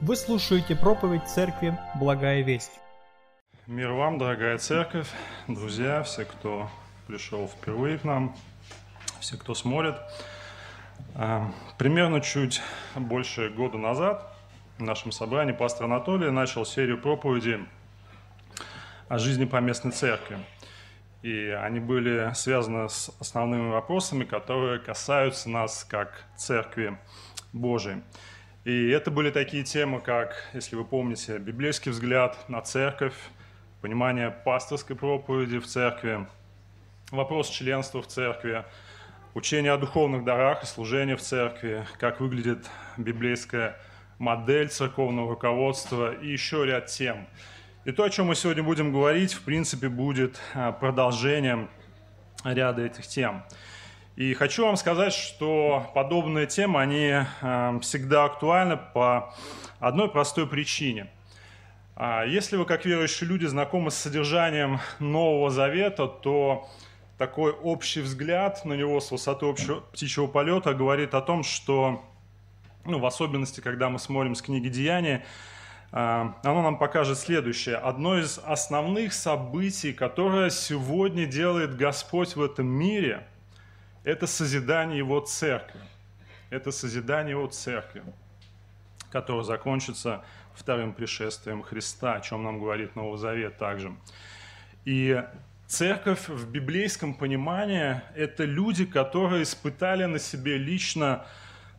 Вы слушаете проповедь церкви «Благая весть». Мир вам, дорогая церковь, друзья, все, кто пришел впервые к нам, все, кто смотрит. А, примерно чуть больше года назад в нашем собрании пастор Анатолий начал серию проповедей о жизни поместной церкви. И они были связаны с основными вопросами, которые касаются нас как церкви Божией. И это были такие темы, как, если вы помните, библейский взгляд на церковь, понимание пасторской проповеди в церкви, вопрос членства в церкви, учение о духовных дарах и служении в церкви, как выглядит библейская модель церковного руководства и еще ряд тем. И то, о чем мы сегодня будем говорить, в принципе, будет а, продолжением ряда этих тем. И хочу вам сказать, что подобные темы, они э, всегда актуальны по одной простой причине. А если вы, как верующие люди, знакомы с содержанием Нового Завета, то такой общий взгляд на него с высоты общего птичьего полета говорит о том, что, ну, в особенности, когда мы смотрим с книги Деяния, э, оно нам покажет следующее. Одно из основных событий, которое сегодня делает Господь в этом мире – это созидание Его церкви. Это созидание Его церкви, которое закончится вторым пришествием Христа, о чем нам говорит Новый Завет также. И церковь в библейском понимании – это люди, которые испытали на себе лично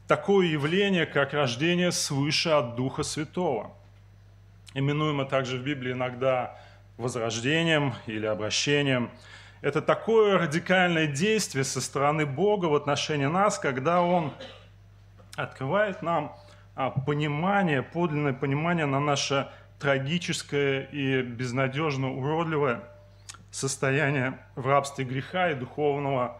такое явление, как рождение свыше от Духа Святого. Именуемо также в Библии иногда возрождением или обращением – это такое радикальное действие со стороны Бога в отношении нас, когда Он открывает нам а, понимание, подлинное понимание на наше трагическое и безнадежно уродливое состояние в рабстве греха и духовного,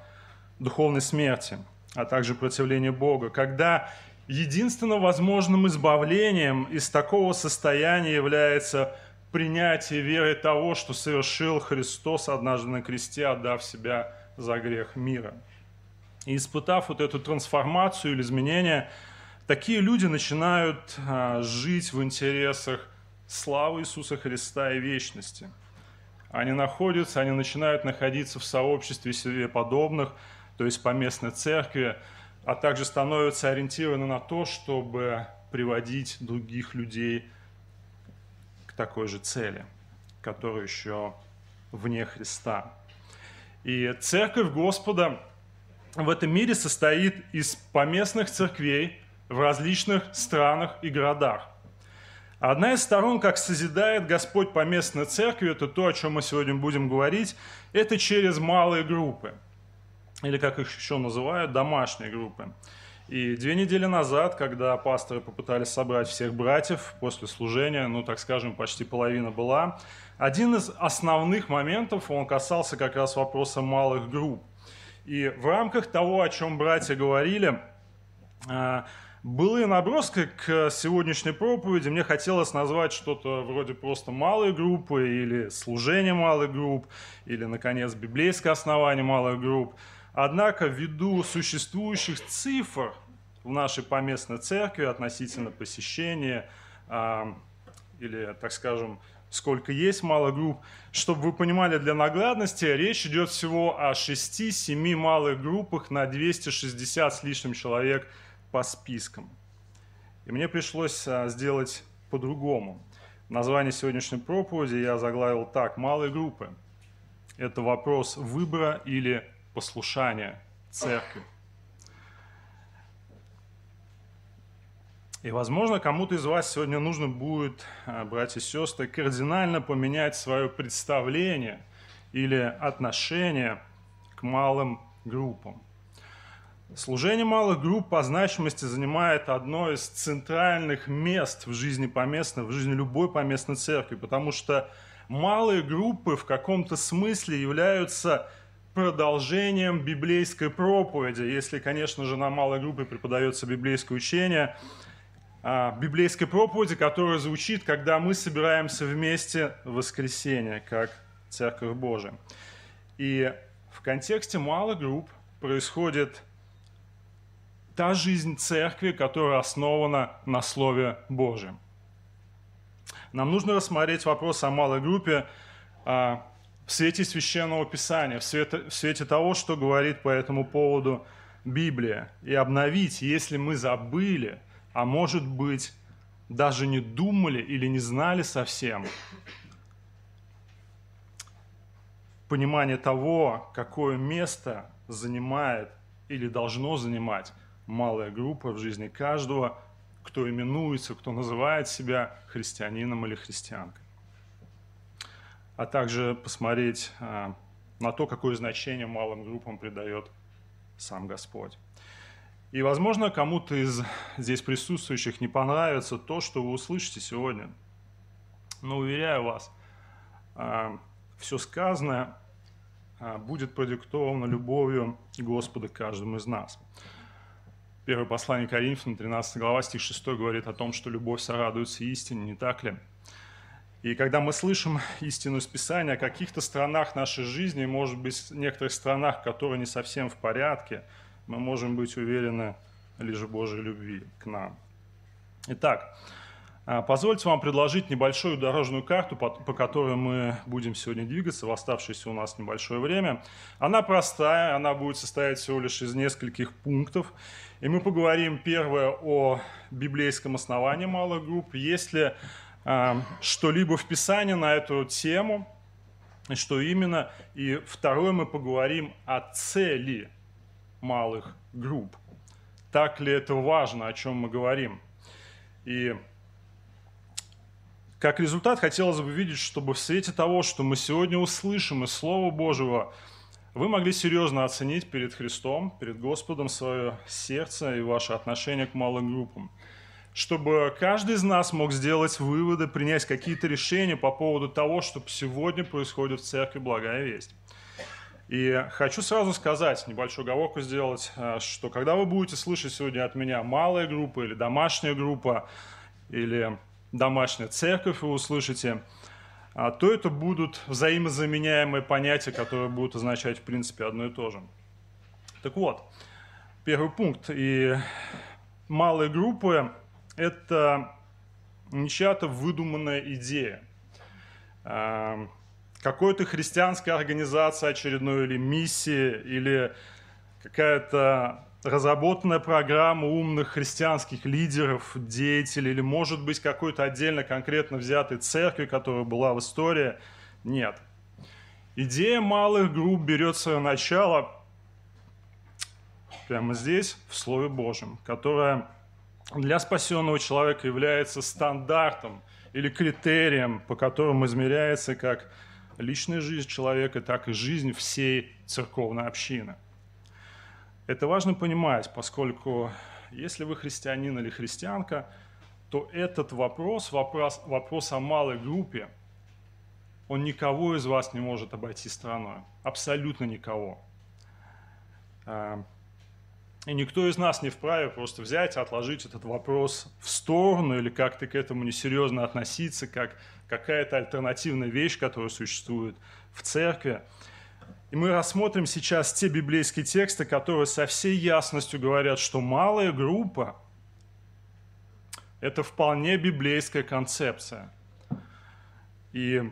духовной смерти, а также противление Бога. Когда единственным возможным избавлением из такого состояния является принятие веры того, что совершил Христос однажды на кресте, отдав себя за грех мира. И испытав вот эту трансформацию или изменение, такие люди начинают а, жить в интересах славы Иисуса Христа и вечности. Они находятся, они начинают находиться в сообществе себе подобных, то есть по местной церкви, а также становятся ориентированы на то, чтобы приводить других людей такой же цели, которая еще вне Христа. И церковь Господа в этом мире состоит из поместных церквей в различных странах и городах. Одна из сторон, как созидает Господь поместной церкви, это то, о чем мы сегодня будем говорить, это через малые группы, или как их еще называют, домашние группы. И две недели назад, когда пасторы попытались собрать всех братьев после служения, ну, так скажем, почти половина была, один из основных моментов, он касался как раз вопроса малых групп. И в рамках того, о чем братья говорили, а, было и наброска к сегодняшней проповеди. Мне хотелось назвать что-то вроде просто малой группы или служение малых групп, или, наконец, библейское основание малых групп – Однако, ввиду существующих цифр в нашей поместной церкви относительно посещения, э, или, так скажем, сколько есть малых групп, чтобы вы понимали, для наглядности речь идет всего о 6-7 малых группах на 260 с лишним человек по спискам. И мне пришлось а, сделать по-другому. Название сегодняшней проповеди я заглавил так «Малые группы». Это вопрос выбора или послушания церкви. И, возможно, кому-то из вас сегодня нужно будет, а, братья и сестры, кардинально поменять свое представление или отношение к малым группам. Служение малых групп по значимости занимает одно из центральных мест в жизни поместной, в жизни любой поместной церкви, потому что малые группы в каком-то смысле являются продолжением библейской проповеди, если, конечно же, на малой группе преподается библейское учение, а, библейской проповеди, которая звучит, когда мы собираемся вместе в воскресенье, как Церковь Божия. И в контексте малых групп происходит та жизнь церкви, которая основана на Слове Божьем – нам нужно рассмотреть вопрос о малой группе а, в свете священного писания, в свете, в свете того, что говорит по этому поводу Библия, и обновить, если мы забыли, а может быть, даже не думали или не знали совсем, понимание того, какое место занимает или должно занимать малая группа в жизни каждого, кто именуется, кто называет себя христианином или христианкой. А также посмотреть а, на то, какое значение малым группам придает сам Господь. И, возможно, кому-то из здесь присутствующих не понравится то, что вы услышите сегодня. Но, уверяю вас, а, все сказанное а, будет продиктовано любовью Господа к каждому из нас. Первое послание Коринфянам, 13 глава, стих 6 говорит о том, что любовь сорадуется истине, не так ли? И когда мы слышим истину из Писания о каких-то странах нашей жизни, может быть, некоторых странах, которые не совсем в порядке, мы можем быть уверены лишь в Божьей любви к нам. Итак, а, позвольте вам предложить небольшую дорожную карту, по, которой мы будем сегодня двигаться в оставшееся у нас небольшое время. Она простая, она будет состоять всего лишь из нескольких пунктов. И мы поговорим первое о библейском основании малых групп. Если что-либо в Писании на эту тему, и что именно. И второе, мы поговорим о цели малых групп. Так ли это важно, о чем мы говорим? И как результат, хотелось бы видеть, чтобы в свете того, что мы сегодня услышим из Слова Божьего, вы могли серьезно оценить перед Христом, перед Господом свое сердце и ваше отношение к малым группам. Чтобы каждый из нас мог сделать выводы, принять какие-то решения по поводу того, что сегодня происходит в церкви «Благая весть». И хочу сразу сказать, небольшую оговорку сделать, э, что когда вы будете слышать сегодня от меня малая группа или домашняя группа, или домашняя церковь вы услышите, а, то это будут взаимозаменяемые понятия, которые будут означать в принципе одно и то же. Так вот, первый пункт. И малые группы – это не чья-то выдуманная идея. А, какой-то христианская организация очередной или миссии, или какая-то разработанная программа умных христианских лидеров, деятелей, или, может быть, какой-то отдельно конкретно взятой церкви, которая была в истории. Нет. Идея малых групп берет свое начало прямо здесь, в Слове Божьем, которое для спасенного человека является стандартом или критерием, по которому измеряется как личная жизнь человека, так и жизнь всей церковной общины – это важно понимать, поскольку если вы христианин или христианка, то этот вопрос, вопрос, вопрос о малой группе, он никого из вас не может обойти стороной. Абсолютно никого. И никто из нас не вправе просто взять, отложить этот вопрос в сторону или как-то к этому несерьезно относиться, как какая-то альтернативная вещь, которая существует в церкви. И мы рассмотрим сейчас те библейские тексты, которые со всей ясностью говорят, что малая группа – это вполне библейская концепция. И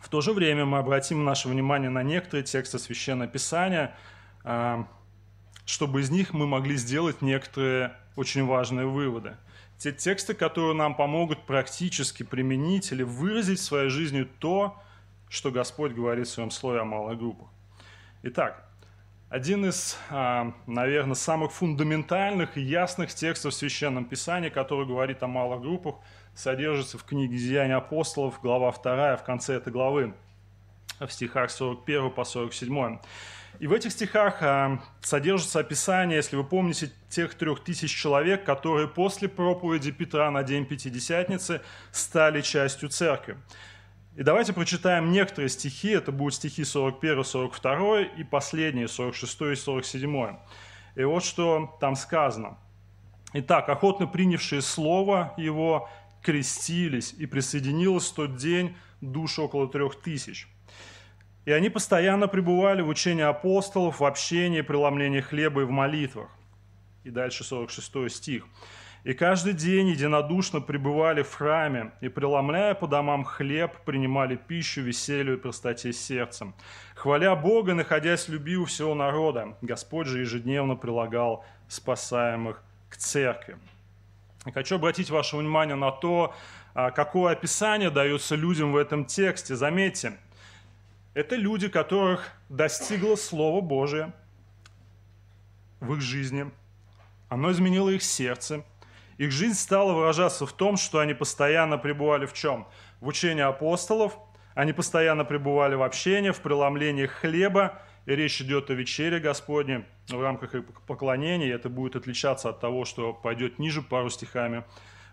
в то же время мы обратим наше внимание на некоторые тексты Священного Писания, а, чтобы из них мы могли сделать некоторые очень важные выводы. Те тексты, которые нам помогут практически применить или выразить в своей жизни то, что Господь говорит в своем слове о малых группах. Итак, один из, а, наверное, самых фундаментальных и ясных текстов в Священном Писании, который говорит о малых группах, содержится в книге «Деяния апостолов», глава 2, в конце этой главы, в стихах 41 по 47. И в этих стихах а, содержится описание, если вы помните, тех трех тысяч человек, которые после проповеди Петра на день Пятидесятницы стали частью церкви. И давайте прочитаем некоторые стихи, это будут стихи 41, 42 и последние, 46 и 47. И вот что там сказано. Итак, охотно принявшие слово его крестились, и присоединилось в тот день душ около трех тысяч. И они постоянно пребывали в учении апостолов, в общении, преломлении хлеба и в молитвах. И дальше 46 стих. И каждый день единодушно пребывали в храме, и, преломляя по домам хлеб, принимали пищу, веселью и простоте сердцем. Хваля Бога, находясь в любви у всего народа, Господь же ежедневно прилагал спасаемых к церкви. И хочу обратить ваше внимание на то, а, какое описание дается людям в этом тексте. Заметьте, это люди, которых достигло Слово Божие в их жизни. Оно изменило их сердце – их жизнь стала выражаться в том, что они постоянно пребывали в чем? В учении апостолов, они постоянно пребывали в общении, в преломлении хлеба, и речь идет о вечере Господне в рамках поклонения, и это будет отличаться от того, что пойдет ниже пару стихами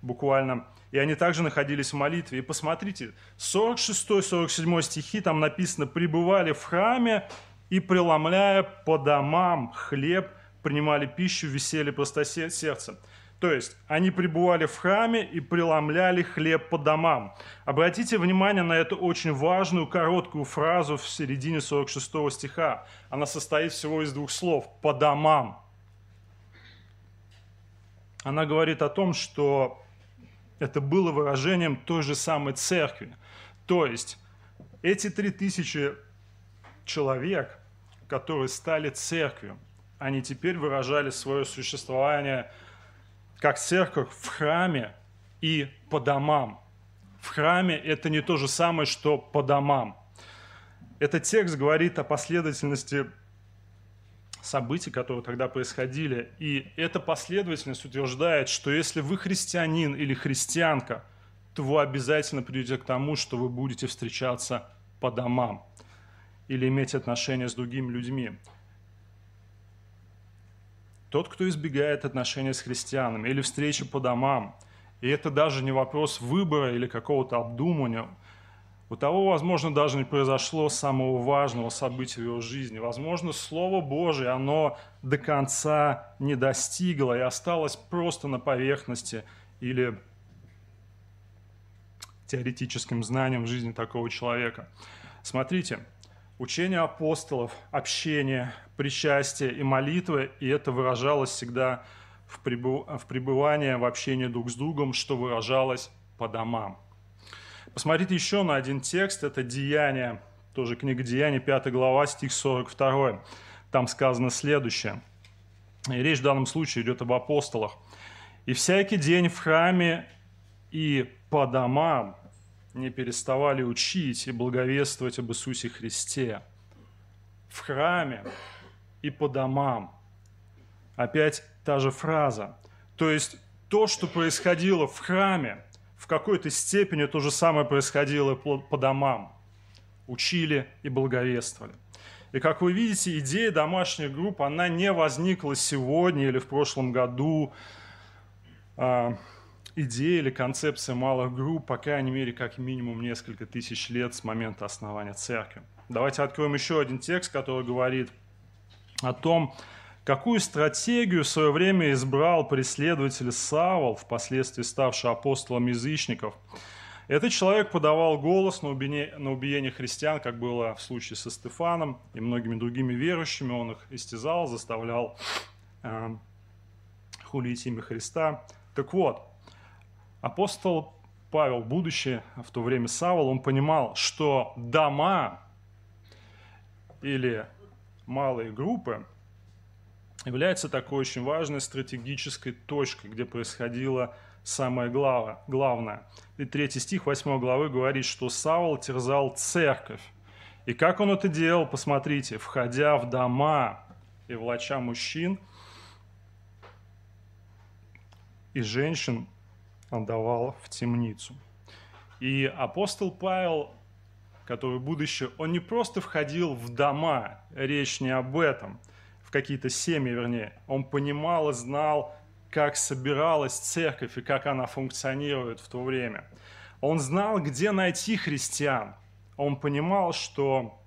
буквально. И они также находились в молитве. И посмотрите, 46-47 стихи, там написано, «пребывали в храме и, преломляя по домам хлеб, принимали пищу, веселье просто сердцем». То есть они пребывали в храме и преломляли хлеб по домам. Обратите внимание на эту очень важную короткую фразу в середине 46 стиха. Она состоит всего из двух слов «по домам». Она говорит о том, что это было выражением той же самой церкви. То есть эти три тысячи человек, которые стали церковью, они теперь выражали свое существование – как церковь в храме и по домам. В храме это не то же самое, что по домам. Этот текст говорит о последовательности событий, которые тогда происходили. И эта последовательность утверждает, что если вы христианин или христианка, то вы обязательно придете к тому, что вы будете встречаться по домам или иметь отношения с другими людьми. Тот, кто избегает отношения с христианами или встречи по домам, и это даже не вопрос выбора или какого-то обдумывания, у того, возможно, даже не произошло самого важного события в его жизни. Возможно, Слово Божие, оно до конца не достигло и осталось просто на поверхности или теоретическим знанием в жизни такого человека. Смотрите, учение апостолов, общение, причастие и молитвы, и это выражалось всегда в, пребывании, в общении друг с другом, что выражалось по домам. Посмотрите еще на один текст, это Деяние, тоже книга Деяний, 5 глава, стих 42. Там сказано следующее. И речь в данном случае идет об апостолах. «И всякий день в храме и по домам не переставали учить и благовествовать об Иисусе Христе». В храме и по домам. Опять та же фраза. То есть то, что происходило в храме, в какой-то степени то же самое происходило по домам. Учили и благовествовали. И как вы видите, идея домашних групп, она не возникла сегодня или в прошлом году. А, идея или концепция малых групп, по крайней мере, как минимум несколько тысяч лет с момента основания церкви. Давайте откроем еще один текст, который говорит о том, какую стратегию в свое время избрал преследователь Савол, впоследствии ставший апостолом язычников. Этот человек подавал голос на убиение, на убиение христиан, как было в случае со Стефаном и многими другими верующими. Он их истязал, заставлял э, хулить имя Христа. Так вот, апостол Павел, будучи в то время Савол, он понимал, что дома или малые группы является такой очень важной стратегической точкой, где происходило самое главное. И третий стих 8 главы говорит, что Саул терзал церковь. И как он это делал, посмотрите, входя в дома и влача мужчин и женщин отдавал в темницу. И апостол Павел который будущее, он не просто входил в дома, речь не об этом, в какие-то семьи, вернее. Он понимал и знал, как собиралась церковь и как она функционирует в то время. Он знал, где найти христиан. Он понимал, что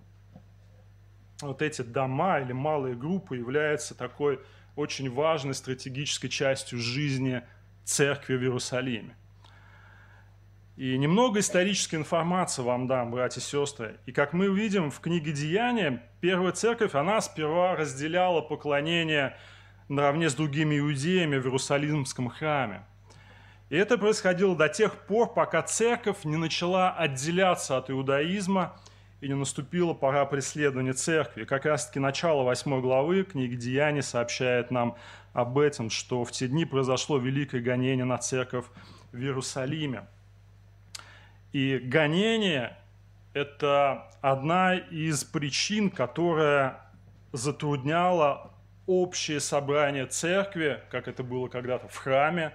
вот эти дома или малые группы являются такой очень важной стратегической частью жизни церкви в Иерусалиме. И немного исторической информации вам дам, братья и сестры. И как мы видим в книге Деяния, первая церковь, она сперва разделяла поклонение наравне с другими иудеями в Иерусалимском храме. И это происходило до тех пор, пока церковь не начала отделяться от иудаизма и не наступила пора преследования церкви. Как раз-таки начало 8 главы книги Деяний сообщает нам об этом, что в те дни произошло великое гонение на церковь в Иерусалиме. И гонение – это одна из причин, которая затрудняла общее собрание церкви, как это было когда-то в храме,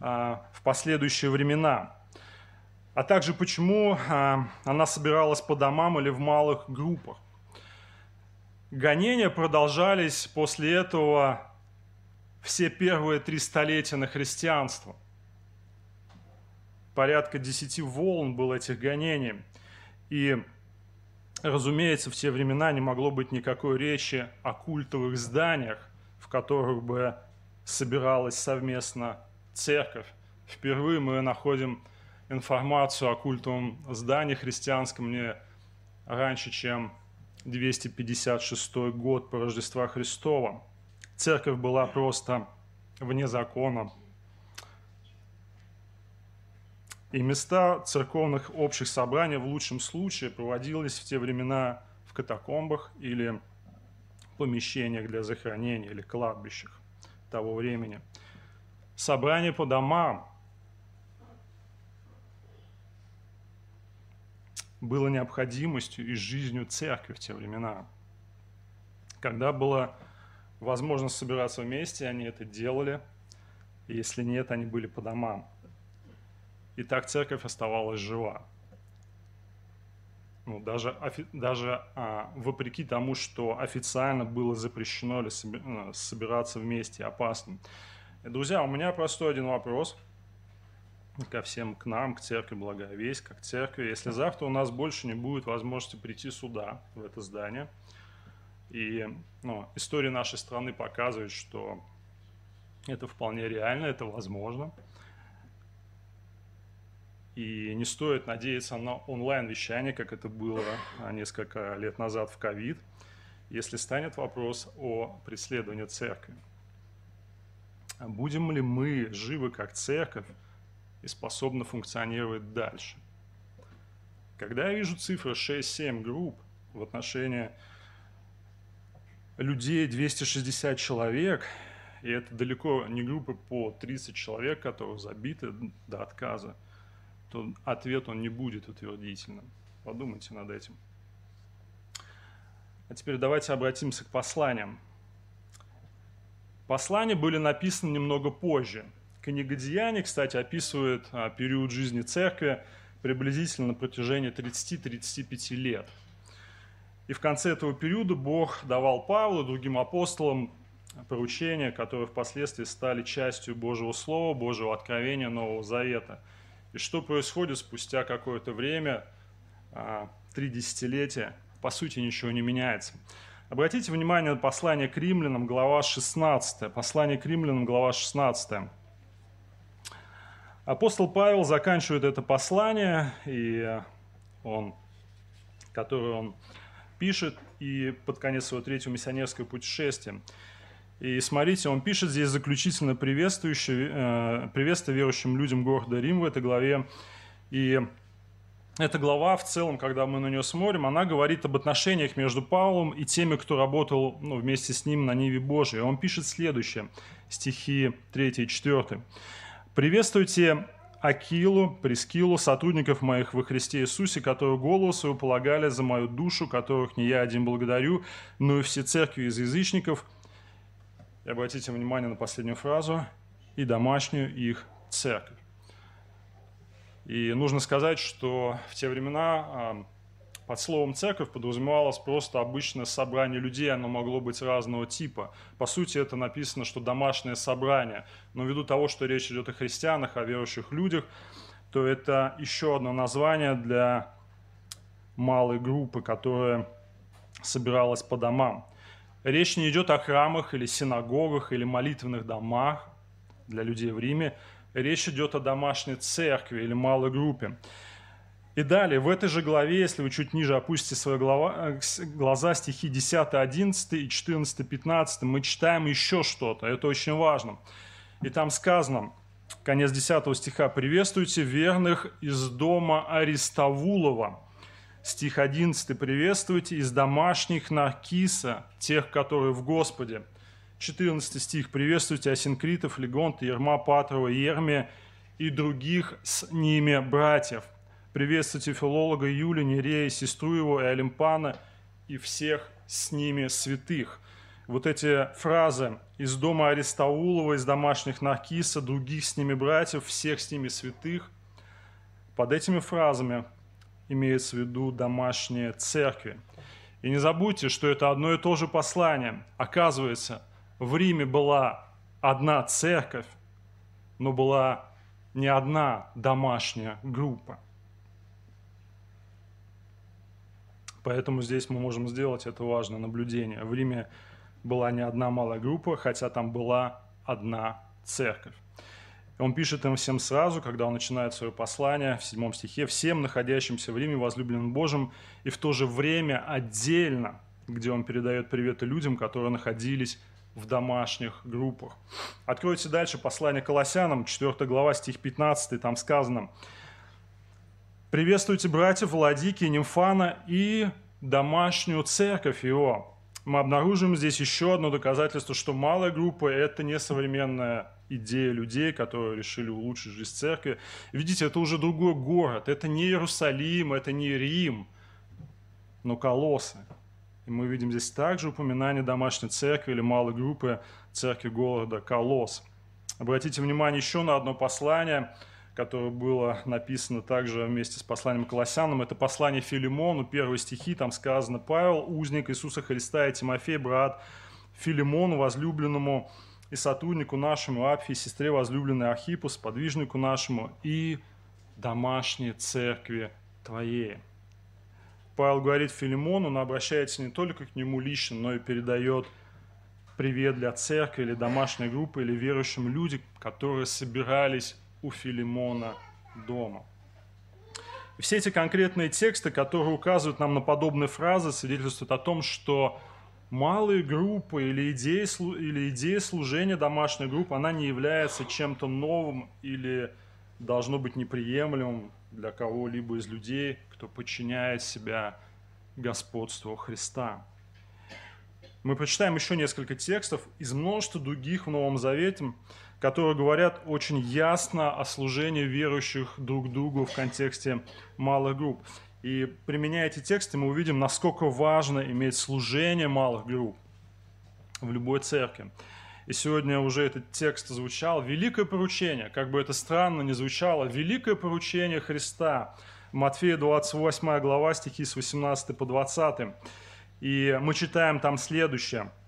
а, в последующие времена. А также почему а, она собиралась по домам или в малых группах. Гонения продолжались после этого все первые три столетия на христианство. Порядка десяти волн было этих гонений. И, разумеется, в те времена не могло быть никакой речи о культовых зданиях, в которых бы собиралась совместно церковь. Впервые мы находим информацию о культовом здании христианском не раньше, чем 256 год по Рождества Христова. Церковь была просто вне закона. И места церковных общих собраний в лучшем случае проводились в те времена в катакомбах или помещениях для захоронения или кладбищах того времени – собрание по домам было необходимостью и жизнью церкви в те времена. Когда была возможность собираться вместе, они это делали, если нет, они были по домам. И так церковь оставалась жива. Ну, даже, даже а, вопреки тому, что официально было запрещено ли э, собираться вместе, опасно. Друзья, у меня простой один вопрос ко всем, к нам, к церкви Благая Весть, как церкви. Если завтра у нас больше не будет возможности прийти сюда, в это здание, и ну, история нашей страны показывает, что это вполне реально, это возможно. И не стоит надеяться на онлайн-вещание, как это было несколько лет назад в ковид, если станет вопрос о преследовании церкви. А будем ли мы живы как церковь и способны функционировать дальше. Когда я вижу цифры 6-7 групп в отношении людей 260 человек, и это далеко не группы по 30 человек, которые забиты до отказа, то ответ он не будет утвердительным. Подумайте над этим. А теперь давайте обратимся к посланиям. Послания были написаны немного позже. Книга Деяний, кстати, описывает а, период жизни церкви приблизительно на протяжении 30-35 лет. И в конце этого периода Бог давал Павлу и другим апостолам поручения, которые впоследствии стали частью Божьего Слова, Божьего откровения Нового Завета. И что происходит спустя какое-то время, а, три десятилетия, по сути ничего не меняется. Обратите внимание на послание к римлянам, глава 16. Послание к римлянам, глава 16. Апостол Павел заканчивает это послание, и он, которое он пишет, и под конец своего третьего миссионерского путешествия. И смотрите, он пишет здесь заключительно приветствующее, э, приветствие верующим людям города Рим в этой главе. И эта глава в целом, когда мы на нее смотрим, она говорит об отношениях между Павлом и теми, кто работал ну, вместе с ним на Ниве Божией. Он пишет следующее, стихи 3 и 4. «Приветствуйте Акилу, Прескилу, сотрудников моих во Христе Иисусе, которые голову свою полагали за мою душу, которых не я один благодарю, но и все церкви из язычников». И обратите внимание на последнюю фразу «и домашнюю их церковь». И нужно сказать, что в те времена под словом церковь подразумевалось просто обычное собрание людей, оно могло быть разного типа. По сути, это написано, что домашнее собрание. Но ввиду того, что речь идет о христианах, о верующих людях, то это еще одно название для малой группы, которая собиралась по домам. Речь не идет о храмах или синагогах или молитвенных домах для людей в Риме. Речь идет о домашней церкви или малой группе. И далее, в этой же главе, если вы чуть ниже опустите свои глава, глаза, стихи 10, 11 и 14, 15, мы читаем еще что-то. Это очень важно. И там сказано, конец 10 стиха. «Приветствуйте верных из дома Аристовулова». Стих 11. «Приветствуйте из домашних Наркиса, тех, которые в Господе». 14 стих. «Приветствуйте Асинкритов, Легонта, Ерма, Патрова, Ермия и других с ними братьев». Приветствуйте филолога Юлия, Нерея, сестру его и Олимпана и всех с ними святых вот эти фразы из дома Аристаулова, из домашних Наркиса, других с ними братьев, всех с ними святых, под этими фразами имеется в виду домашние церкви. И не забудьте, что это одно и то же послание. Оказывается, в Риме была одна церковь, но была не одна домашняя группа. Поэтому здесь мы можем сделать это важное наблюдение. В Риме была не одна малая группа, хотя там была одна церковь. Он пишет им всем сразу, когда он начинает свое послание в седьмом стихе, «Всем находящимся в Риме, возлюбленным Божьим, и в то же время отдельно, где он передает приветы людям, которые находились в домашних группах. Откройте дальше послание Колоссянам, 4 глава, стих 15, там сказано, «Приветствуйте братьев Владики, Нимфана и домашнюю церковь его, мы обнаружим здесь еще одно доказательство, что малая группа – это не современная идея людей, которые решили улучшить жизнь церкви. Видите, это уже другой город, это не Иерусалим, это не Рим, но Колоссы. И мы видим здесь также упоминание домашней церкви или малой группы церкви города Колос. Обратите внимание еще на одно послание – которое было написано также вместе с посланием Колоссянам. Это послание Филимону, первые стихи, там сказано «Павел, узник Иисуса Христа и Тимофей, брат Филимону, возлюбленному и сотруднику нашему, Апфи, сестре возлюбленной Архипу, сподвижнику нашему и домашней церкви твоей». Павел говорит Филимону, но обращается не только к нему лично, но и передает привет для церкви или домашней группы, или верующим людям, которые собирались у Филимона дома. все эти конкретные тексты, которые указывают нам на подобные фразы, свидетельствуют о том, что малые группы или идея, или идея служения домашней группы, она не является чем-то новым или должно быть неприемлемым для кого-либо из людей, кто подчиняет себя господству Христа. Мы прочитаем еще несколько текстов из множества других в Новом Завете, которые говорят очень ясно о служении верующих друг другу в контексте малых групп. И применяя эти тексты, мы увидим, насколько важно иметь служение малых групп в любой церкви. И сегодня уже этот текст звучал. Великое поручение, как бы это странно ни звучало, великое поручение Христа. Матфея 28 глава, стихи с 18 по 20. И мы читаем там следующее –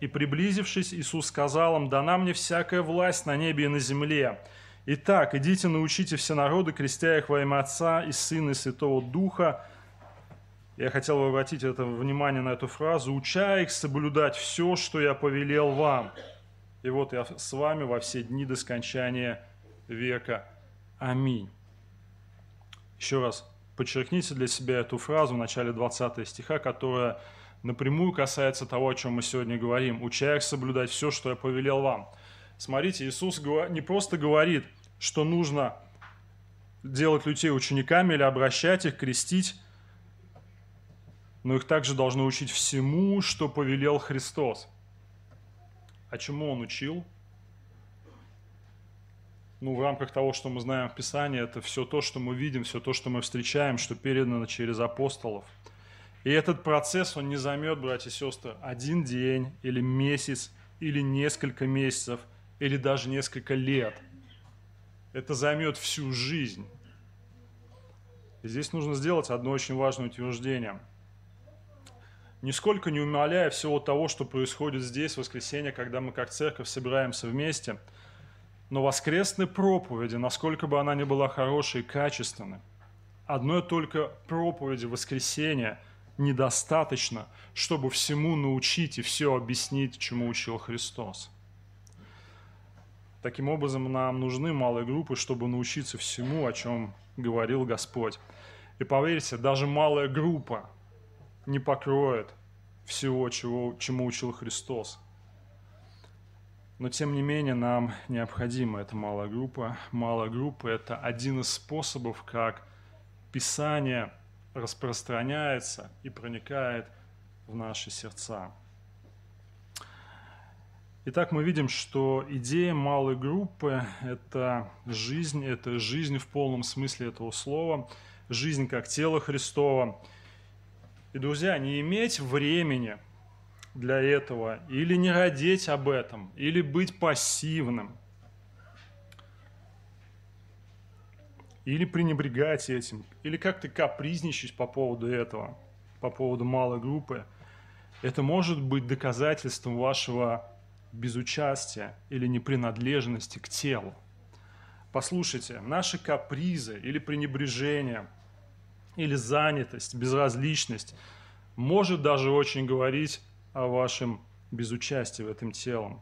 и приблизившись, Иисус сказал им, «Дана мне всякая власть на небе и на земле. Итак, идите научите все народы, крестя их во имя Отца и Сына и Святого Духа». Я хотел бы обратить это внимание на эту фразу. «Уча их соблюдать все, что я повелел вам». И вот я с вами во все дни до скончания века. Аминь. Еще раз подчеркните для себя эту фразу в начале 20 стиха, которая напрямую касается того, о чем мы сегодня говорим. «Уча их соблюдать все, что я повелел вам». Смотрите, Иисус не просто говорит, что нужно делать людей учениками или обращать их, крестить, но их также должны учить всему, что повелел Христос. А чему Он учил? Ну, в рамках того, что мы знаем в Писании, это все то, что мы видим, все то, что мы встречаем, что передано через апостолов – и этот процесс, он не займет, братья и сестры, один день или месяц, или несколько месяцев, или даже несколько лет. Это займет всю жизнь. И здесь нужно сделать одно очень важное утверждение. Нисколько не умаляя всего того, что происходит здесь в воскресенье, когда мы как церковь собираемся вместе, но воскресной проповеди, насколько бы она ни была хорошей и качественной, одной только проповеди воскресения – недостаточно, чтобы всему научить и все объяснить, чему учил Христос. Таким образом, нам нужны малые группы, чтобы научиться всему, о чем говорил Господь. И поверьте, даже малая группа не покроет всего, чего, чему учил Христос. Но тем не менее нам необходима эта малая группа. Малая группа – это один из способов, как Писание распространяется и проникает в наши сердца. Итак, мы видим, что идея малой группы – это жизнь, это жизнь в полном смысле этого слова, жизнь как тело Христова. И, друзья, не иметь времени – для этого, или не родить об этом, или быть пассивным, или пренебрегать этим, или как-то капризничать по поводу этого, по поводу малой группы, это может быть доказательством вашего безучастия или непринадлежности к телу. Послушайте, наши капризы или пренебрежение, или занятость, безразличность может даже очень говорить о вашем безучастии в этом телом,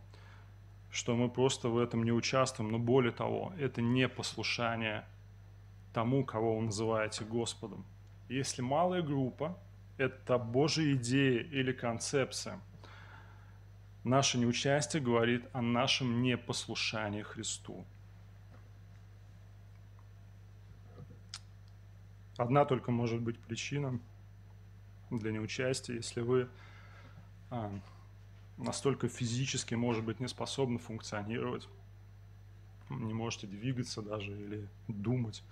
что мы просто в этом не участвуем, но более того, это не послушание тому, кого вы называете Господом. Если малая группа – это Божья идея или концепция, наше неучастие говорит о нашем непослушании Христу. Одна только может быть причина для неучастия, если вы а, настолько физически, может быть, не способны функционировать, не можете двигаться даже или думать.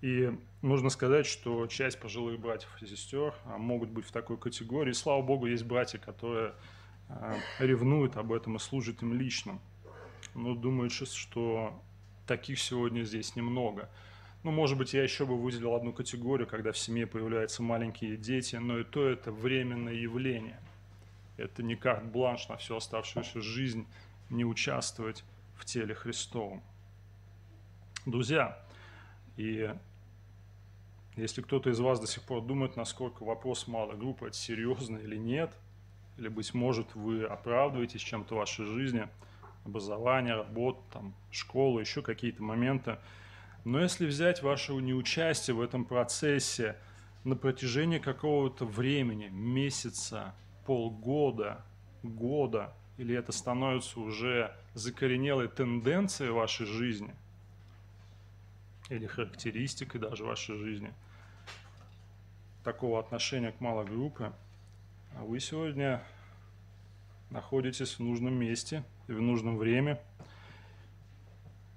И нужно сказать, что часть пожилых братьев и сестер а, могут быть в такой категории. слава богу, есть братья, которые а, ревнуют об этом и служат им лично. Но думаю, что таких сегодня здесь немного. Ну, может быть, я еще бы выделил одну категорию, когда в семье появляются маленькие дети, но и то это временное явление – это не карт-бланш на всю оставшуюся жизнь не участвовать в теле Христовом. Друзья, и если кто-то из вас до сих пор думает, насколько вопрос малой группы это серьезно или нет, или, быть может, вы оправдываетесь чем-то в вашей жизни, образование, работа, там, школа, еще какие-то моменты, но если взять ваше неучастие в этом процессе на протяжении какого-то времени, месяца, полгода, года, или это становится уже закоренелой тенденцией вашей жизни, или характеристикой даже вашей жизни, такого отношения к малой группе, а вы сегодня находитесь в нужном месте и в нужном время.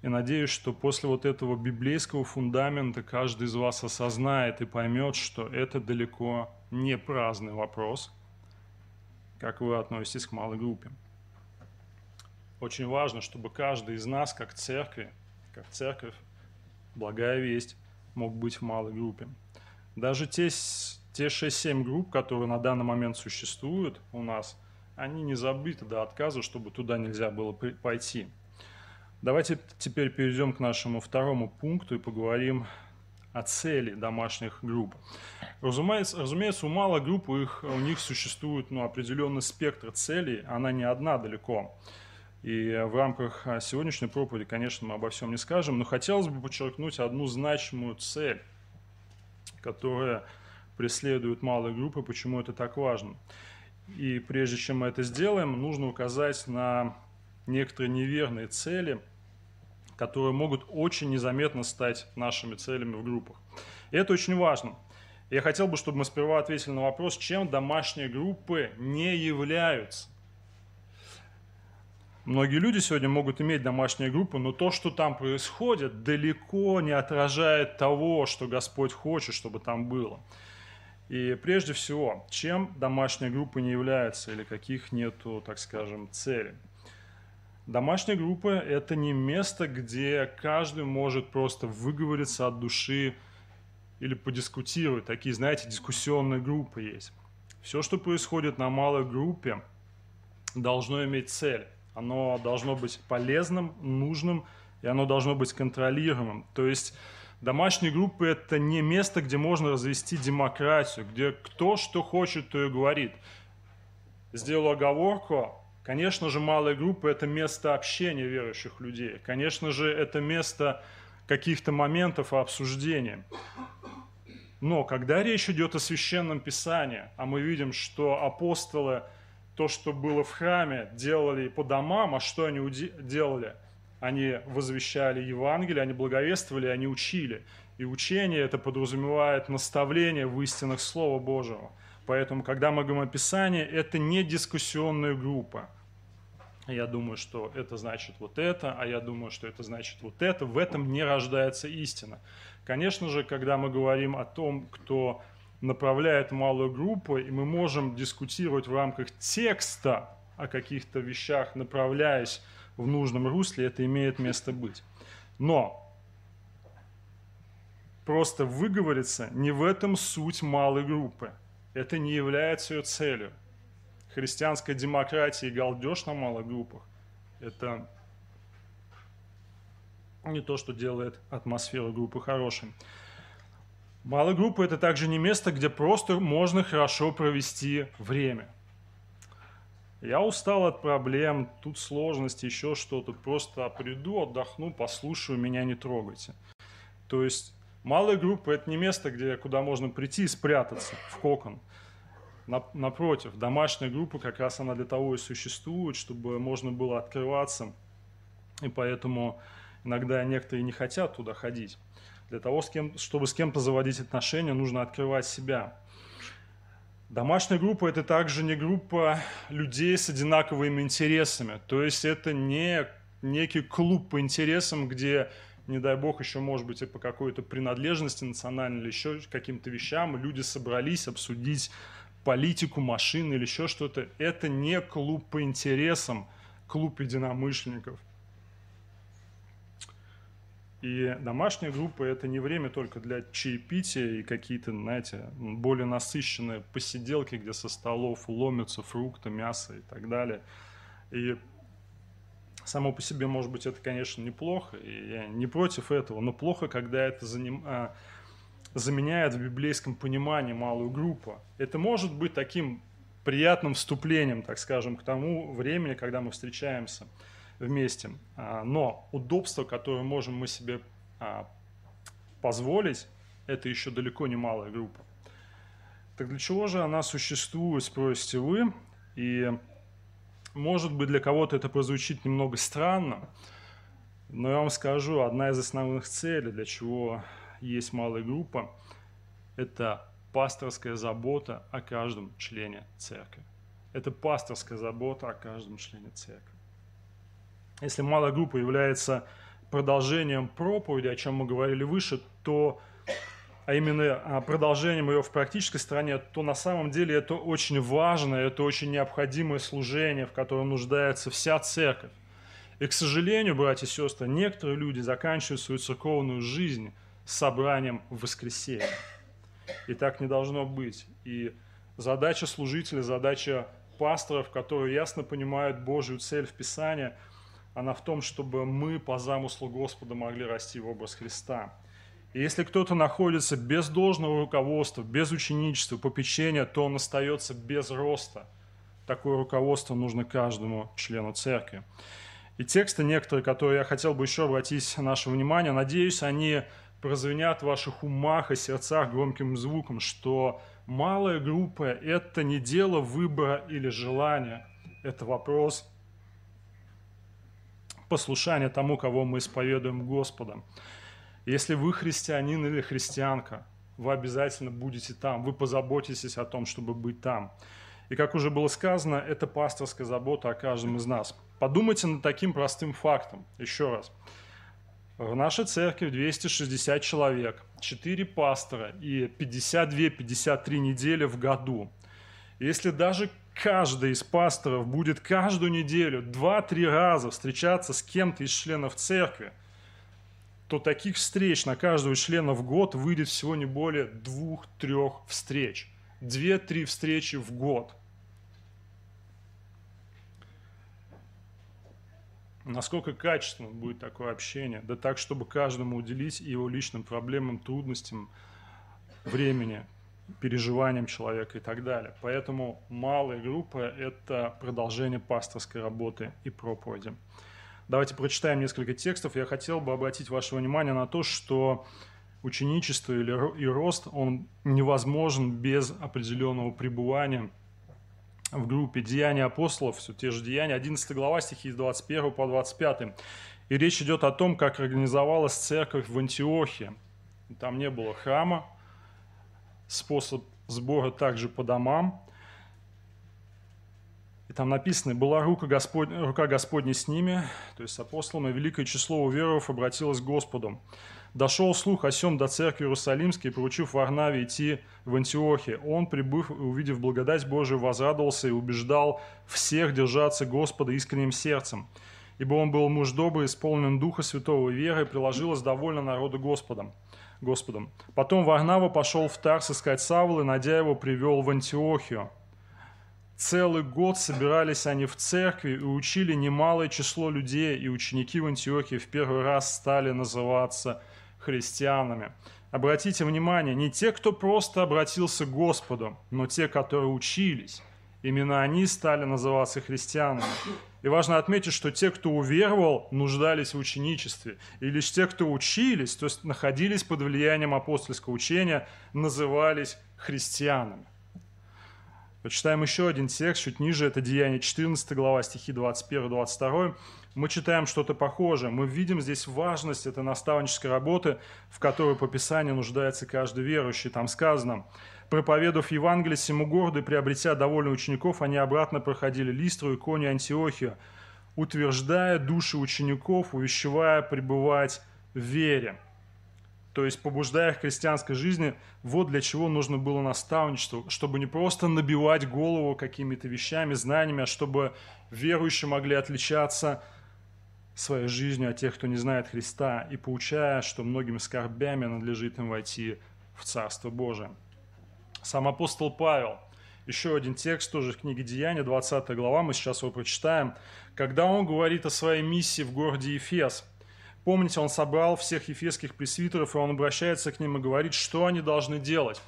И надеюсь, что после вот этого библейского фундамента каждый из вас осознает и поймет, что это далеко не праздный вопрос – как вы относитесь к малой группе. Очень важно, чтобы каждый из нас, как церковь, как церковь, благая весть, мог быть в малой группе. Даже те, те 6-7 групп, которые на данный момент существуют у нас, они не забыты до отказа, чтобы туда нельзя было пойти. Давайте теперь перейдем к нашему второму пункту и поговорим о цели домашних групп. Разумеется, разумеется у малой группы их, у них существует ну, определенный спектр целей, она не одна далеко. И в рамках сегодняшней проповеди, конечно, мы обо всем не скажем, но хотелось бы подчеркнуть одну значимую цель, которая преследует малые группы, почему это так важно. И прежде чем мы это сделаем, нужно указать на некоторые неверные цели – которые могут очень незаметно стать нашими целями в группах. И это очень важно. Я хотел бы, чтобы мы сперва ответили на вопрос, чем домашние группы не являются. Многие люди сегодня могут иметь домашние группы, но то, что там происходит, далеко не отражает того, что Господь хочет, чтобы там было. И прежде всего, чем домашние группы не являются или каких нету, так скажем, целей. Домашняя группа – это не место, где каждый может просто выговориться от души или подискутировать. Такие, знаете, дискуссионные группы есть. Все, что происходит на малой группе, должно иметь цель. Оно должно быть полезным, нужным, и оно должно быть контролируемым. То есть домашние группы – это не место, где можно развести демократию, где кто что хочет, то и говорит. Сделаю оговорку, Конечно же, малая группа – это место общения верующих людей. Конечно же, это место каких-то моментов обсуждения. Но когда речь идет о священном писании, а мы видим, что апостолы то, что было в храме, делали по домам, а что они делали? Они возвещали Евангелие, они благовествовали, они учили. И учение это подразумевает наставление в истинах Слова Божьего. Поэтому, когда мы говорим о Писании, это не дискуссионная группа. Я думаю, что это значит вот это, а я думаю, что это значит вот это. В этом не рождается истина. Конечно же, когда мы говорим о том, кто направляет малую группу, и мы можем дискутировать в рамках текста о каких-то вещах, направляясь в нужном русле, это имеет место быть. Но просто выговориться не в этом суть малой группы. Это не является ее целью. Христианская демократия и галдеж на малых группах – это не то, что делает атмосферу группы хорошей. Малая группа – это также не место, где просто можно хорошо провести время. Я устал от проблем, тут сложности, еще что-то. Просто приду, отдохну, послушаю, меня не трогайте. То есть малая группа – это не место, где, куда можно прийти и спрятаться в кокон. Напротив, домашняя группа как раз она для того и существует, чтобы можно было открываться. И поэтому иногда некоторые не хотят туда ходить. Для того, с кем, чтобы с кем-то заводить отношения, нужно открывать себя. Домашняя группа – это также не группа людей с одинаковыми интересами. То есть это не некий клуб по интересам, где, не дай бог, еще, может быть, и по какой-то принадлежности национальной или еще каким-то вещам люди собрались обсудить политику, машины или еще что-то. Это не клуб по интересам, клуб единомышленников – и домашняя группа – это не время только для чаепития и какие-то, знаете, более насыщенные посиделки, где со столов ломятся фрукты, мясо и так далее. И само по себе, может быть, это, конечно, неплохо, и я не против этого, но плохо, когда это заним... а, заменяет в библейском понимании малую группу. Это может быть таким приятным вступлением, так скажем, к тому времени, когда мы встречаемся – вместе. А, но удобство, которое можем мы себе а, позволить, это еще далеко не малая группа. Так для чего же она существует, спросите вы? И может быть для кого-то это прозвучит немного странно, но я вам скажу, одна из основных целей, для чего есть малая группа, это пасторская забота о каждом члене церкви. Это пасторская забота о каждом члене церкви. Если малая группа является продолжением проповеди, о чем мы говорили выше, то, а именно а, продолжением ее в практической стороне, то на самом деле это очень важное, это очень необходимое служение, в котором нуждается вся церковь. И, к сожалению, братья и сестры, некоторые люди заканчивают свою церковную жизнь собранием в воскресенье. И так не должно быть. И задача служителя, задача пасторов, которые ясно понимают Божью цель в Писании – она в том, чтобы мы по замыслу Господа могли расти в образ Христа. И если кто-то находится без должного руководства, без ученичества, попечения, то он остается без роста. Такое руководство нужно каждому члену церкви. И тексты некоторые, которые я хотел бы еще обратить наше внимание, надеюсь, они прозвенят в ваших умах и сердцах громким звуком, что малая группа – это не дело выбора или желания, это вопрос послушание тому, кого мы исповедуем Господом. Если вы христианин или христианка, вы обязательно будете там, вы позаботитесь о том, чтобы быть там. И как уже было сказано, это пасторская забота о каждом из нас. Подумайте над таким простым фактом. Еще раз. В нашей церкви 260 человек, 4 пастора и 52-53 недели в году. Если даже каждый из пасторов будет каждую неделю два-три раза встречаться с кем-то из членов церкви, то таких встреч на каждого члена в год выйдет всего не более двух-трех встреч. Две-три встречи в год. Насколько качественно будет такое общение? Да так, чтобы каждому уделить его личным проблемам, трудностям, времени, переживаниям человека и так далее. Поэтому малая группа – это продолжение пасторской работы и проповеди. Давайте прочитаем несколько текстов. Я хотел бы обратить ваше внимание на то, что ученичество или и рост, он невозможен без определенного пребывания в группе «Деяния апостолов», все те же «Деяния», 11 глава, стихи с 21 по 25. И речь идет о том, как организовалась церковь в Антиохии. Там не было храма, способ сбора также по домам. И там написано, была рука, Господь, рука Господня с ними, то есть с апостолами, великое число уверовав обратилось к Господу. Дошел слух о сем до церкви Иерусалимской, поручив Варнаве идти в Антиохе. Он, прибыв и увидев благодать Божию, возрадовался и убеждал всех держаться Господа искренним сердцем. Ибо он был муж добрый, исполнен Духа Святого и веры, и приложилось довольно народу Господом. Господом. Потом Варнава пошел в Тарс искать Савла, и, найдя его, привел в Антиохию. Целый год собирались они в церкви и учили немалое число людей, и ученики в Антиохии в первый раз стали называться христианами. Обратите внимание, не те, кто просто обратился к Господу, но те, которые учились. Именно они стали называться христианами. И важно отметить, что те, кто уверовал, нуждались в ученичестве. И лишь те, кто учились, то есть находились под влиянием апостольского учения, назывались христианами. Почитаем еще один текст, чуть ниже, это Деяние 14 глава, стихи 21-22. Мы читаем что-то похожее. Мы видим здесь важность этой наставнической работы, в которой по Писанию нуждается каждый верующий. Там сказано, проповедав Евангелие всему городу и приобретя довольно учеников, они обратно проходили Листру, Иконию, Антиохию, утверждая души учеников, увещевая пребывать в вере то есть побуждая их к христианской жизни, вот для чего нужно было наставничество, чтобы не просто набивать голову какими-то вещами, знаниями, а чтобы верующие могли отличаться своей жизнью от тех, кто не знает Христа, и поучая, что многими скорбями надлежит им войти в Царство Божие. Сам апостол Павел, еще один текст тоже в книге Деяния, 20 глава, мы сейчас его прочитаем, когда он говорит о своей миссии в городе Ефес – Помните, он собрал всех ефесских пресвитеров, и он обращается к ним и говорит, что они должны делать.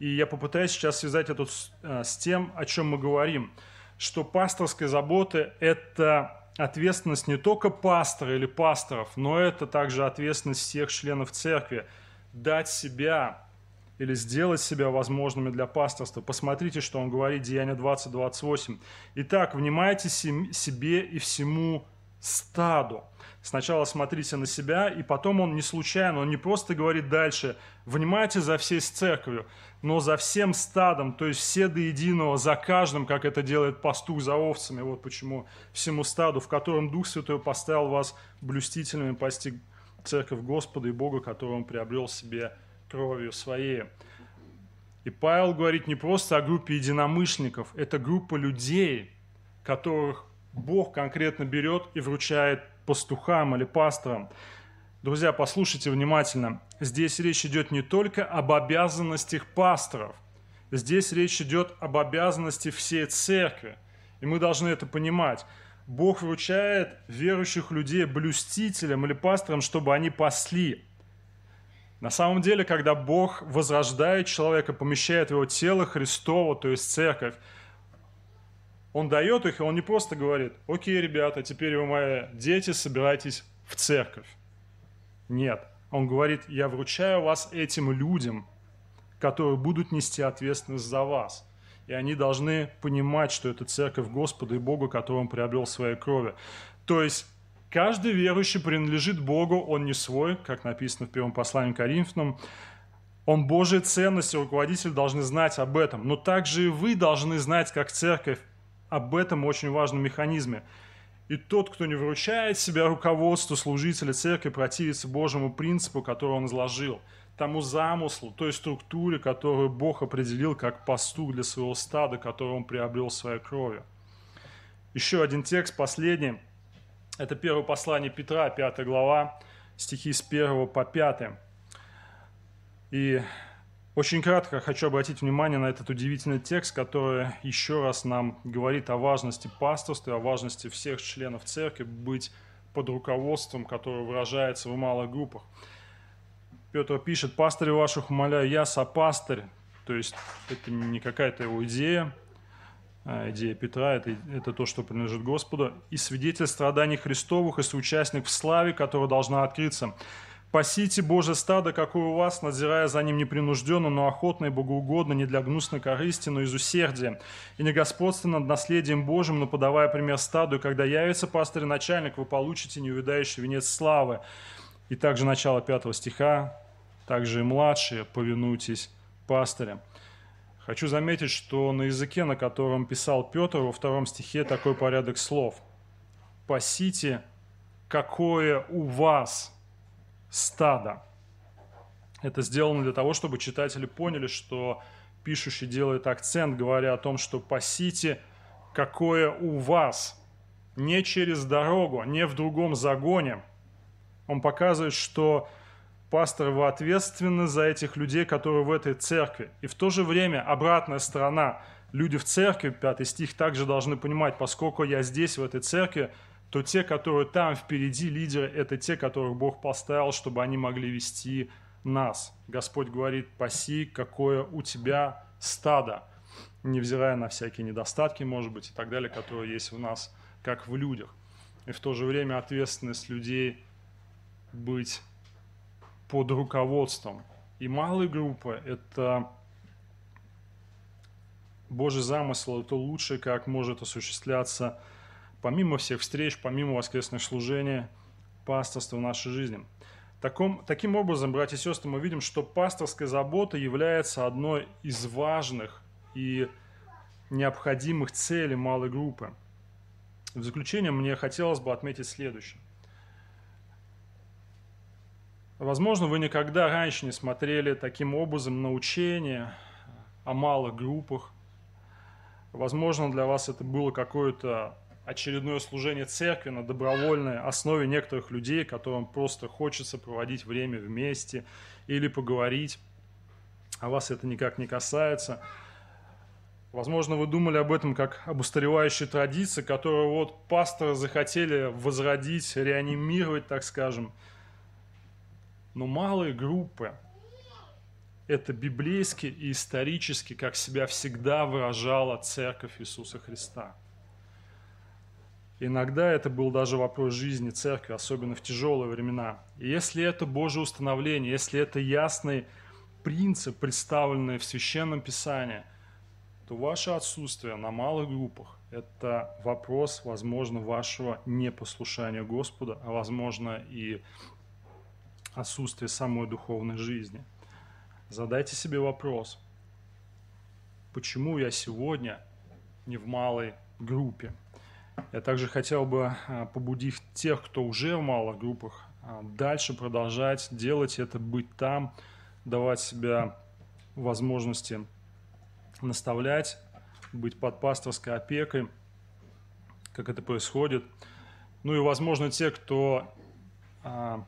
И я попытаюсь сейчас связать это с, э, с тем, о чем мы говорим, что пасторская забота – это ответственность не только пастора или пасторов, но это также ответственность всех членов церкви. Дать себя или сделать себя возможными для пасторства. Посмотрите, что он говорит, Деяние 20-28. «Итак, внимайте себе и всему стаду, Сначала смотрите на себя, и потом он не случайно, он не просто говорит дальше, внимайте за всей церковью, но за всем стадом, то есть все до единого, за каждым, как это делает пастух за овцами. Вот почему всему стаду, в котором Дух Святой поставил вас блюстителями пасти церковь Господа и Бога, которую он приобрел себе кровью своей. И Павел говорит не просто о группе единомышленников, это группа людей, которых Бог конкретно берет и вручает пастухам или пасторам. Друзья, послушайте внимательно. Здесь речь идет не только об обязанностях пасторов. Здесь речь идет об обязанности всей церкви. И мы должны это понимать. Бог вручает верующих людей блюстителям или пасторам, чтобы они пасли. На самом деле, когда Бог возрождает человека, помещает в его тело Христово, то есть церковь, он дает их, и он не просто говорит, окей, ребята, теперь вы мои дети, собирайтесь в церковь. Нет, он говорит, я вручаю вас этим людям, которые будут нести ответственность за вас. И они должны понимать, что это церковь Господа и Бога, которую он приобрел своей крови. То есть каждый верующий принадлежит Богу, он не свой, как написано в первом послании к Коринфянам. Он Божья ценность, и руководитель должны знать об этом. Но также и вы должны знать, как церковь, об этом очень важном механизме. И тот, кто не вручает себя руководству служителя церкви, противится Божьему принципу, который он изложил, тому замыслу, той структуре, которую Бог определил как пастух для своего стада, который он приобрел своей кровью. Еще один текст, последний. Это первое послание Петра, 5 глава, стихи с 1 по 5. И очень кратко хочу обратить внимание на этот удивительный текст, который еще раз нам говорит о важности пасторства, о важности всех членов церкви быть под руководством, которое выражается в малых группах. Петр пишет, «Пастырь ваших умоляю, я сопастырь». То есть это не какая-то его идея, идея Петра, это, это то, что принадлежит Господу. «И свидетель страданий Христовых, и соучастник в славе, которая должна открыться. Пасите Божье стадо, какое у вас, надзирая за ним непринужденно, но охотно и богоугодно, не для гнусной корысти, но из усердия, и не господственно над наследием Божьим, но подавая пример стаду, и когда явится пастырь начальник, вы получите неувидающий венец славы. И также начало пятого стиха, также и младшие, повинуйтесь пастырям. Хочу заметить, что на языке, на котором писал Петр, во втором стихе такой порядок слов. «Пасите, какое у вас стадо». Это сделано для того, чтобы читатели поняли, что пишущий делает акцент, говоря о том, что «пасите, какое у вас». Не через дорогу, не в другом загоне. Он показывает, что Пастор, вы ответственны за этих людей, которые в этой церкви. И в то же время обратная сторона. Люди в церкви, пятый стих, также должны понимать, поскольку я здесь, в этой церкви, то те, которые там впереди лидеры, это те, которых Бог поставил, чтобы они могли вести нас. Господь говорит, паси, какое у тебя стадо, невзирая на всякие недостатки, может быть, и так далее, которые есть в нас, как в людях. И в то же время ответственность людей быть под руководством. И малые группы – это Божий замысел, это лучшее, как может осуществляться помимо всех встреч, помимо воскресных служений, пасторства в нашей жизни. Таком, таким образом, братья и сестры, мы видим, что пасторская забота является одной из важных и необходимых целей малой группы. В заключение мне хотелось бы отметить следующее. Возможно, вы никогда раньше не смотрели таким образом на учения о малых группах. Возможно, для вас это было какое-то очередное служение церкви на добровольной основе некоторых людей, которым просто хочется проводить время вместе или поговорить, а вас это никак не касается. Возможно, вы думали об этом как об устаревающей традиции, которую вот пасторы захотели возродить, реанимировать, так скажем – но малые группы – это библейски и исторически, как себя всегда выражала Церковь Иисуса Христа. Иногда это был даже вопрос жизни церкви, особенно в тяжелые времена. И если это Божье установление, если это ясный принцип, представленный в Священном Писании, то ваше отсутствие на малых группах – это вопрос, возможно, вашего непослушания Господа, а возможно и отсутствие самой духовной жизни. Задайте себе вопрос, почему я сегодня не в малой группе? Я также хотел бы а, побудить тех, кто уже в малых группах, а, дальше продолжать делать это, быть там, давать себя возможности наставлять, быть под пасторской опекой, как это происходит. Ну и, возможно, те, кто а,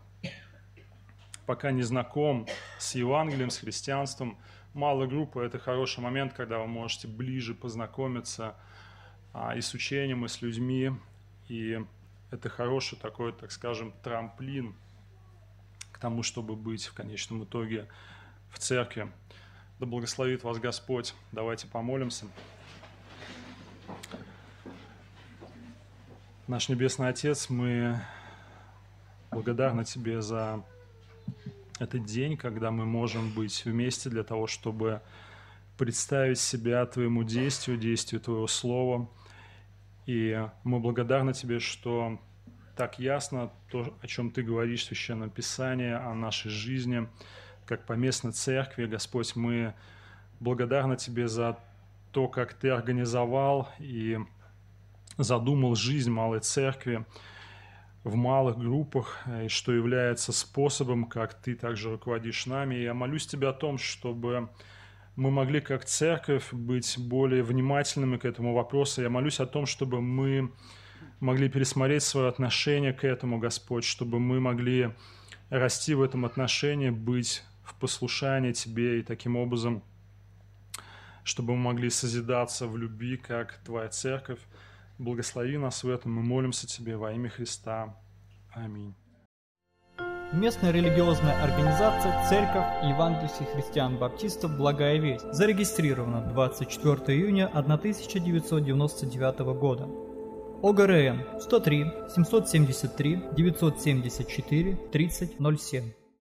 пока не знаком с Евангелием, с христианством, малая группа – это хороший момент, когда вы можете ближе познакомиться а, и с учением, и с людьми. И это хороший такой, так скажем, трамплин к тому, чтобы быть в конечном итоге в церкви. Да благословит вас Господь. Давайте помолимся. Наш Небесный Отец, мы благодарны Тебе за это день, когда мы можем быть вместе для того, чтобы представить себя Твоему действию, действию Твоего Слова. И мы благодарны Тебе, что так ясно то, о чем Ты говоришь в Священном Писании, о нашей жизни, как поместной церкви. Господь, мы благодарны Тебе за то, как Ты организовал и задумал жизнь малой церкви, в малых группах, э, и что является способом, как ты также руководишь нами. Я молюсь тебя о том, чтобы мы могли как церковь быть более внимательными к этому вопросу. Я молюсь о том, чтобы мы могли пересмотреть свое отношение к этому, Господь, чтобы мы могли расти в этом отношении, быть в послушании Тебе и таким образом, чтобы мы могли созидаться в любви, как Твоя церковь. Благослови нас в этом, мы молимся Тебе во имя Христа. Аминь. Местная религиозная организация Церковь Евангельских христиан-баптистов «Благая весть» зарегистрирована 24 июня 1999 года. ОГРН 103 773 974 3007